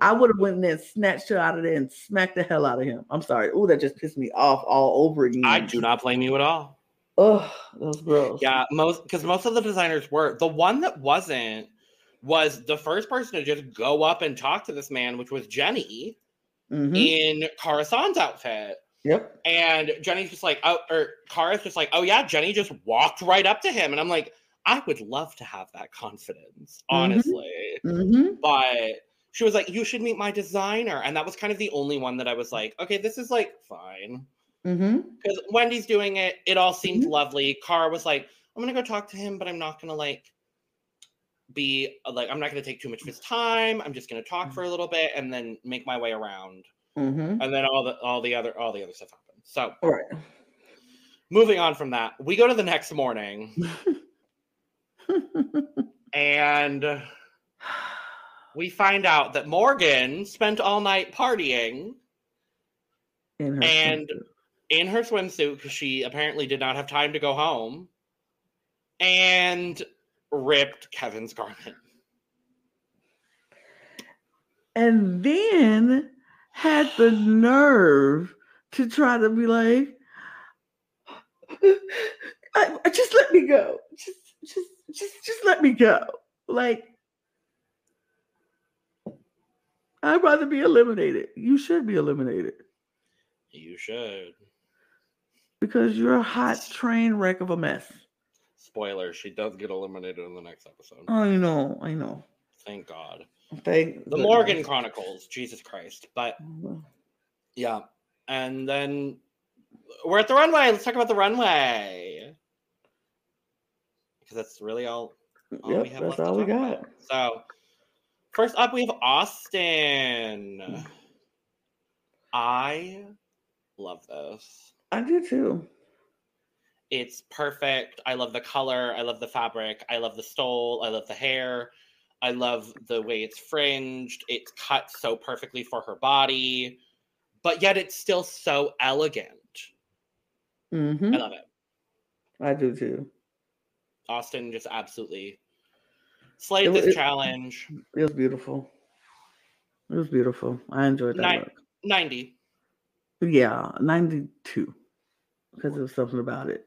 I would have went in there and snatched her out of there and smacked the hell out of him. I'm sorry. Oh, that just pissed me off all over again. I do not blame you at all. Oh, those girls. Yeah, most because most of the designers were. The one that wasn't was the first person to just go up and talk to this man, which was Jenny Mhm. in Kara Saun's outfit. Yep. And Jenny's just like, oh, or Kara's just like, oh yeah, Jenny just walked right up to him. And I'm like, I would love to have that confidence, Mhm. honestly. Mm-hmm. But she was like, you should meet my designer. And that was kind of the only one that I was like, okay, this is like fine. Mm-hmm. Because Wendy's doing it, it all seemed Mhm. lovely. Car was like, I'm gonna go talk to him, but I'm not gonna like be like, I'm not gonna take too much of his time. I'm just gonna talk for a little bit and then make my way around. Mm-hmm. And then all the all the other all the other stuff happened. So All right. moving on from that, we go to the next morning and we find out that Morgan spent all night partying In her And- swimsuit. in her swimsuit because she apparently did not have time to go home and ripped Kevin's garment. and then had the nerve to try to be like, I, I- just let me go. Just, just, just, just let me go. Like, I'd rather be eliminated. You should be eliminated You should. because you're a hot train wreck of a mess. Spoiler, she does get eliminated in the next episode. I know, I know. Thank God. Thank The Morgan Chronicles, Jesus Christ. But yeah. And then we're at the runway. Let's talk about the runway. Because that's really all all we have that's all we got. about. So, first up, we have Austin. I love this. I do too. It's perfect. I love the color. I love the fabric. I love the stole. I love the hair. I love the way it's fringed. It's cut so perfectly for her body, but yet it's still so elegant. hmm I love it. I do too. Austin just absolutely slayed It this it- challenge. It was beautiful. It was beautiful. I enjoyed that look. 90. Yeah, 92. Because there was something about it.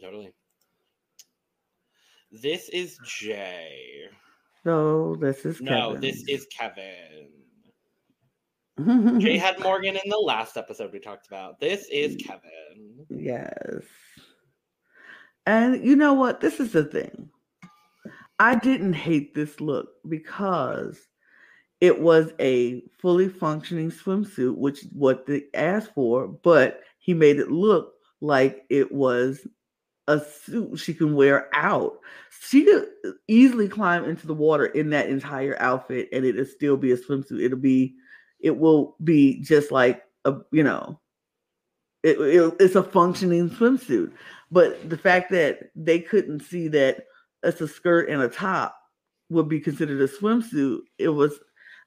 Totally. This is Jay. No, this is No, Kevin. this is Kevin. Jay had Morgan in the last episode we talked about. This is Kevin. Yes. And you know what? This is the thing. I didn't hate this look because it was a fully functioning swimsuit, which is what they asked for, but he made it look like it was a suit she can wear out. She could easily climb into the water in that entire outfit and it'll still be a swimsuit. It'll be, it will be just like a, you know, it, it- it's a functioning swimsuit. But the fact that they couldn't see that it's a skirt and a top would be considered a swimsuit, it was.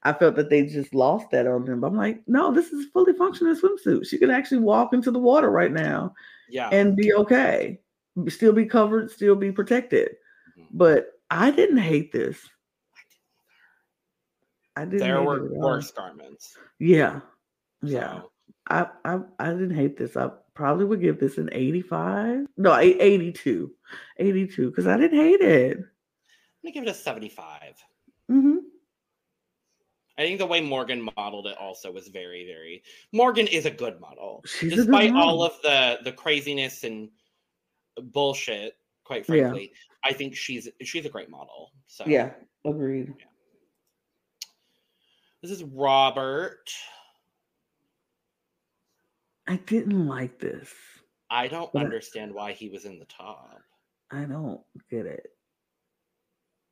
I felt that they just lost that on them. But I'm like, no, this is a fully functioning swimsuit. She can actually walk into the water right now Yeah. and be okay, still be covered, still be protected. Mhm. But I didn't hate this. I didn't. there were it at all. worse garments. Yeah, yeah. So, I, I I didn't hate this. I probably would give this an 85. No, a- 82. 82 because I didn't hate it. I'm gonna give it a 75. Mm-hmm. I think the way Morgan modeled it also was very, very. Morgan is a good model, She's a good despite model. all of the the craziness and bullshit. Quite Yeah. frankly, I think she's she's a great model. So Yeah, agreed. this is Robert. I didn't like this. I don't But I- understand why he was in the top. I don't get it.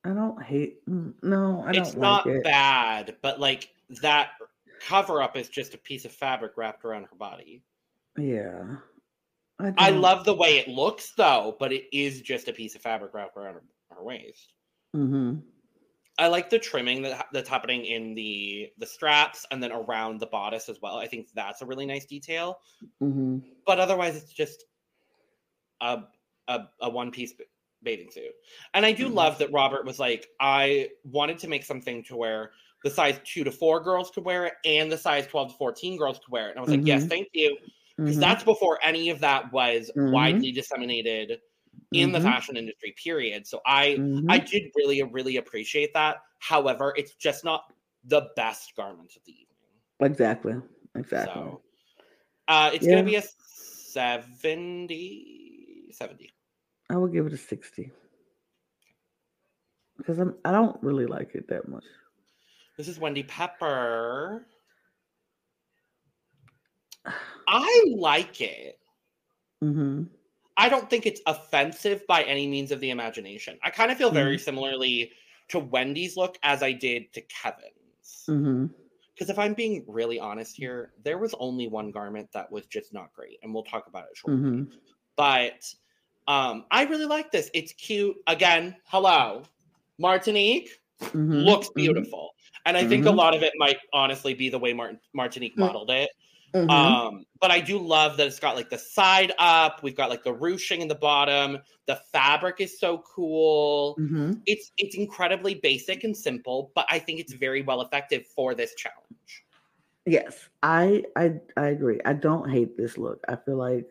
I don't hate. mm, No, I it's don't not like it. bad, but like that cover up is just a piece of fabric wrapped around her body. Yeah, I don't- love the way it looks though, but it is just a piece of fabric wrapped around her, her waist. Mhm. I like the trimming that that's happening in the the straps and then around the bodice as well. I think that's a really nice detail. Mhm. But otherwise, it's just a a, a one piece bathing suit. And I do Mhm. love that Robert was like, I wanted to make something to where the size two to four girls could wear it and the size twelve to fourteen girls could wear it. And I was like, yes, Mhm. thank you, because Mhm. that's before any of that was Mhm. widely disseminated in the Mhm. fashion industry. Period. So I Mhm. I did really, really appreciate that. However, it's just not the best garment of the evening. exactly, exactly. So uh, it's Yeah. going to be a 70. 70. I will give it a 60 because I'm. I don't really like it that much. This is Wendy Pepper. I like it. hmm I don't think it's offensive by any means of the imagination. I kind of feel very similarly to Wendy's look as I did to Kevin's. Because if I'm being really honest here, there was only one garment that was just not great, and we'll talk about it shortly. hmm But um, I really like this. It's cute. Again, hello, Martinique hmm looks beautiful, and I think a Mhm. lot of it might honestly be the way Martin Martinique Mm. modeled it. Hmm Um, but I do love that it's got like the side up. We've got like the ruching in the bottom. The fabric is so cool. hmm It's it's incredibly basic and simple, but I think it's very well effective for this challenge. Yes, I, I I agree. I don't hate this look. I feel like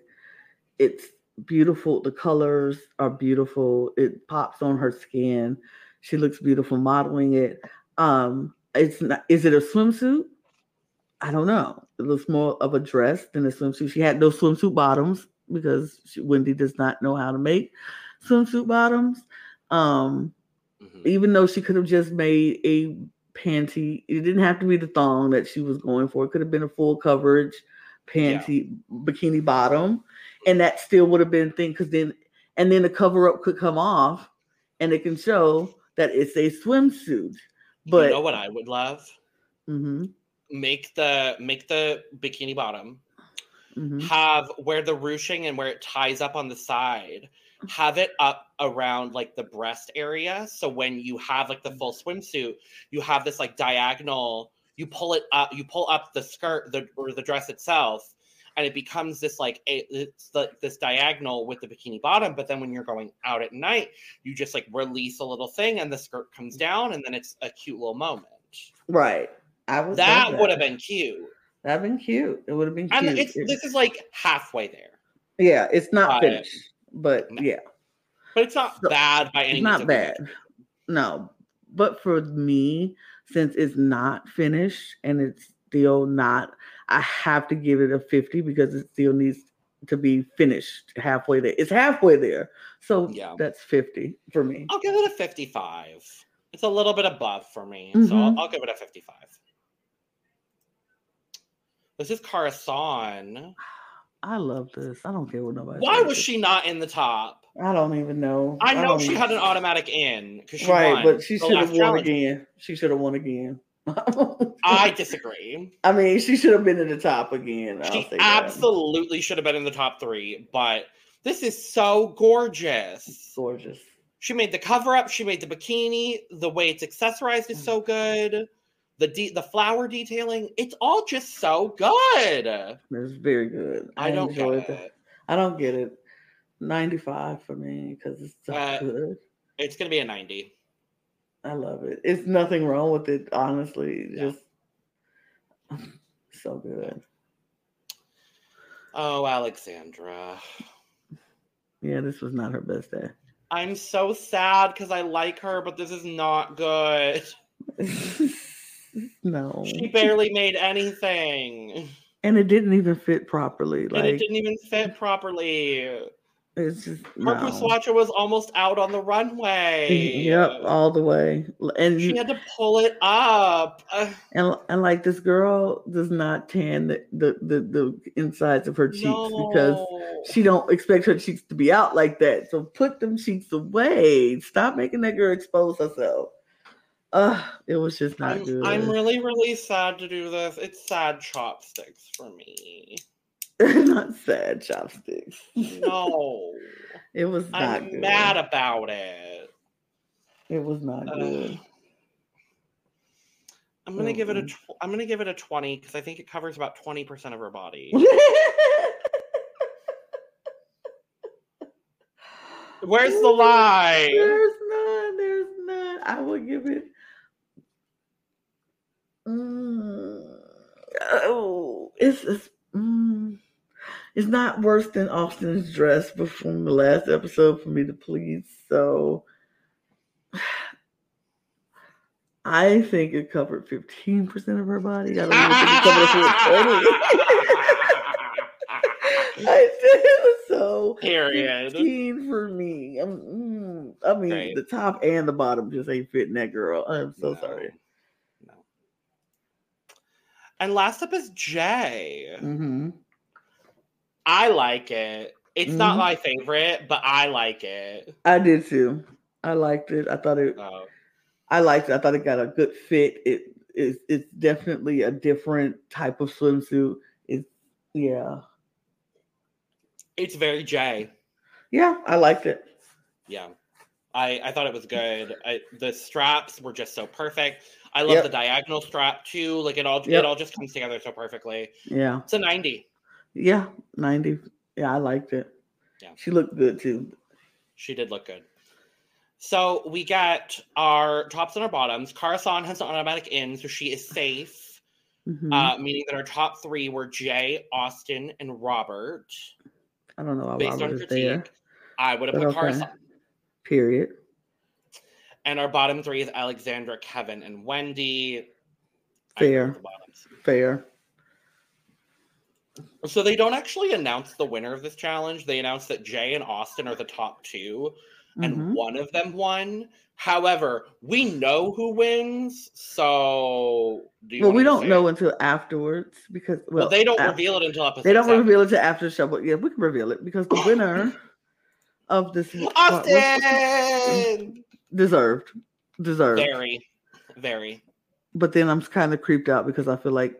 it's beautiful. The colors are beautiful. It pops on her skin. She looks beautiful modeling it. Um, it's not. Is it a swimsuit? I don't know. It looks more of a dress than a swimsuit. She had no swimsuit bottoms because she, Wendy does not know how to make swimsuit bottoms. Um, Mhm. even though she could have just made a panty, it didn't have to be the thong that she was going for. It could have been a full coverage panty bikini bottom, and that still would have been thing. Because then, and then the cover up could come off, and it can show that it's a swimsuit. But you know what I would love? Mhm, Make the make the bikini bottom mhm. have where the ruching and where it ties up on the side have it up around like the breast area so when you have like the full swimsuit you have this like diagonal you pull it up you pull up the skirt the or the dress itself and it becomes this like a it's like this diagonal with the bikini bottom but then when you're going out at night you just like release a little thing and the skirt comes down and then it's a cute little moment right. I would that love would have been cute that'd been cute. It would have been cute. and it's It- this is like halfway there yeah, it's not it. finished, but No. yeah, but it's not So, bad by any it's not bad. No, but for me, since it's not finished and it's still not, I have to give it a 50 because it still needs to be finished halfway there. It's halfway there. So Yeah. that's 50 for me. I'll give it a 55. It's a little bit above for me, so mm-hmm. I'll. I'll give it a 55. This is Kara Saun. I love this. I don't care what nobody Why was she not in the top? I don't even know. I know don't she even- had an automatic in because she right, won but she should have won challenge. again. She should have won again. I disagree. I mean, she should have been in the top again. I'll She that. absolutely should have been in the top three, but this is so gorgeous. gorgeous. She made the cover up. She made the bikini. The way it's accessorized is mm. so good. The de- the flower detailing, it's all just so good. It's very good. I don't get enjoyed it. I don't get it. 95 for me because it's so Uh, good. It's gonna be a 90. I love it. It's nothing wrong with it, honestly. Yeah. Just so good. Oh, Alexandra. Yeah, this was not her best day. I'm so sad because I like her, but this is not good. no. She barely made anything. And it didn't even fit properly. and it didn't even fit properly. it's just no. Puswacha was almost out on the runway. Yep, all the way. And She had to pull it up. And and like this girl does not tan the the the, the insides of her cheeks because she don't expect her cheeks to be out like that. So put them cheeks away. Stop making that girl expose herself. Uh, it was just not I'm, good. I'm really, really sad to do this. It's sad chopsticks for me. not sad chopsticks. No. it was not good. I'm good. mad about it. It was not Ugh. good. I'm gonna give it a. Tw- I'm gonna give it a twenty because I think it covers about twenty percent of her body. Where's the lie? There's none. There's none. I would give it. Mm, oh, it's it's, mm, it's not worse than Austin's dress, from the last episode for me to please. So I think it covered fifteen percent of her body. I don't even think it covered full. I did so. Period. 15 for me. Mm, I mean, Right. the top and the bottom just ain't fitting that girl. I'm so No. sorry. And last up is Jay. hmm I like it. It's not Mhm. my favorite, but I like it. I did too. I liked it. I thought it. Oh, I liked it. I thought it got a good fit. It is. It's definitely a different type of swimsuit. It's yeah, it's very Jay. yeah. I liked it. Yeah. I, I thought it was good. I, the straps were just so perfect. I love Yep. the diagonal strap too. Like it all Yep. it all just comes together so perfectly. Yeah, It's a 90. yeah. Ninety. Yeah, I liked it. Yeah. She looked good too. She did look good. So we got our tops and our bottoms. Kara Saun has an automatic in, so she is safe. Mhm. Uh, meaning that our top three were Jay, Austin, and Robert. I don't know Based Robert on critique, there. I would have But put okay. Kara Saun. Period. And our bottom three is Alexandra, Kevin, and Wendy. Fair. with the bottoms. Fair. So they don't actually announce the winner of this challenge. They announce that Jay and Austin are the top two, and Mhm. one of them won. However, we know who wins. So do you Well, we don't know it? until afterwards because well, Well, they don't af- reveal it until episode. They don't seven. reveal it to after the show, but yeah, we can reveal it because the winner of this Austin. Deserved, deserved. Very, very. But then I'm kind of creeped out because I feel like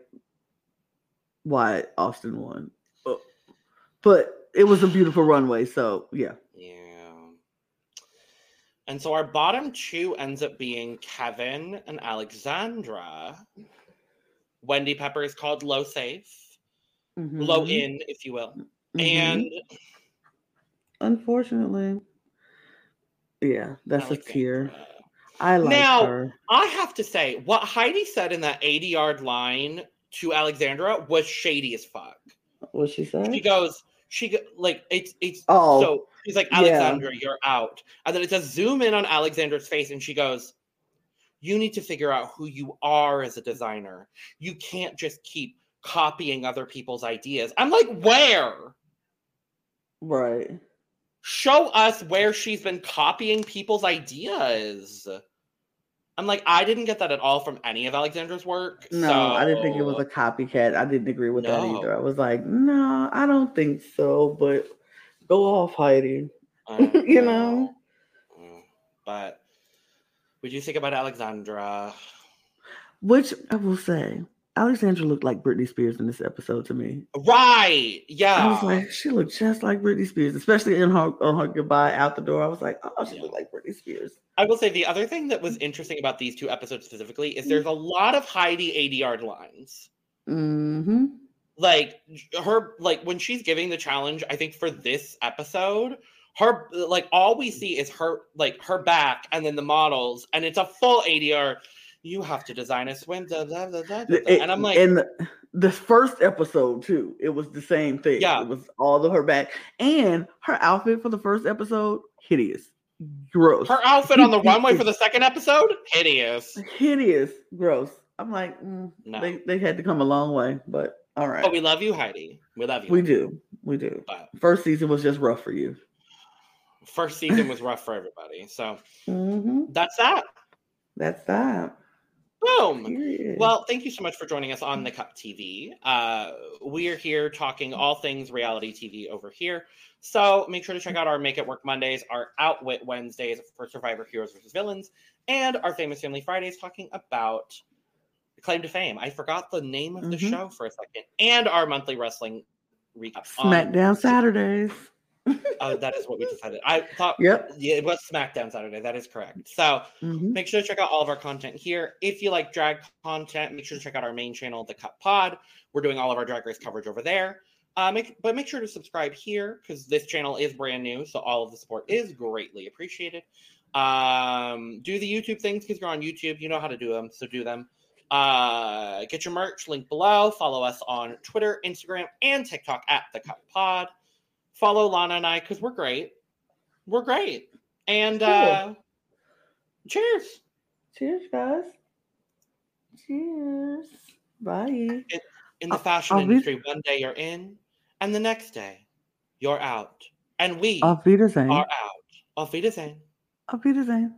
why Austin won. But- But it was a beautiful runway, so yeah. Yeah. And so our bottom two ends up being Kevin and Alexandra. Wendy Pepper is called low safe, low Mhm, in, if you will. mhm. And unfortunately, yeah, that's a tear. I like Now- her. I have to say, what Heidi said in that ADR line to Alexandra was shady as fuck. What she saying? She goes, she like it's it's Oh, so she's like yeah. Alexandra, you're out, and then it says zoom in on Alexandra's face, and she goes, "You need to figure out who you are as a designer. You can't just keep copying other people's ideas." I'm like, where? right. Show us where she's been copying people's ideas. I'm like, I didn't get that at all from any of Alexandra's work. No, I didn't think it was a copycat. I didn't agree with that either. I was like, no, I don't think so. But go off, Heidi. You know? Mm, But would you think about Alexandra? Which I will say, Alexandra looked like Britney Spears in this episode to me. Right. Yeah. I was like, she looked just like Britney Spears, especially in her on her goodbye out the door. I was like, oh, she Yeah. looked like Britney Spears. I will say the other thing that was interesting about these two episodes specifically is there's a lot of Heidi ADR lines. Mm-hmm. Like her, like when she's giving the challenge, I think for this episode, her like all we see is her like her back and then the models, and it's a full 80 yard. You have to design a swim, da, da, da, da. and I'm like, and the, the first episode too, it was the same thing. Yeah. it was all of her back and her outfit for the first episode, hideous, gross, her outfit on the runway for the second episode, hideous. hideous, gross. I'm like, mm, No. they they had to come a long way, but all right, But we love you, Heidi. We love you. we do, we do. But First season was just rough for you. first season was rough for everybody. So hmm that's that. That's that. Boom. Well, thank you so much for joining us on the Cup TV. Uh, we are here talking all things reality TV over here. So make sure to check out our Make It Work Mondays, our Outwit Wednesdays for Survivor Heroes versus Villains, and our Famous Family Fridays talking about Claim to Fame. I forgot the name of the Mhm. show for a second, and our monthly wrestling recap. on- SmackDown Saturdays. Oh, that is what we decided. I thought Yep. yeah, it was SmackDown Saturday. That is correct. So Mhm. make sure to check out all of our content here. If you like drag content, make sure to check out our main channel, The Cup Pod. We're doing all of our drag race coverage over there. Uh, make, but make sure to subscribe here because this channel is brand new, so all of the support is greatly appreciated. Um, do the YouTube things because you're on YouTube. You know how to do them, so do them. Uh, get your merch link below. Follow us on Twitter, Instagram, and TikTok at The Cup Pod. Follow Lana and I because we're great. We're great. And uh, cheers. Cheers, guys. Cheers. Bye. in the Auf- fashion Wied- industry, one day you're in, and the next day you're out, and we are out. Auf Wiedersehen. Auf Wiedersehen.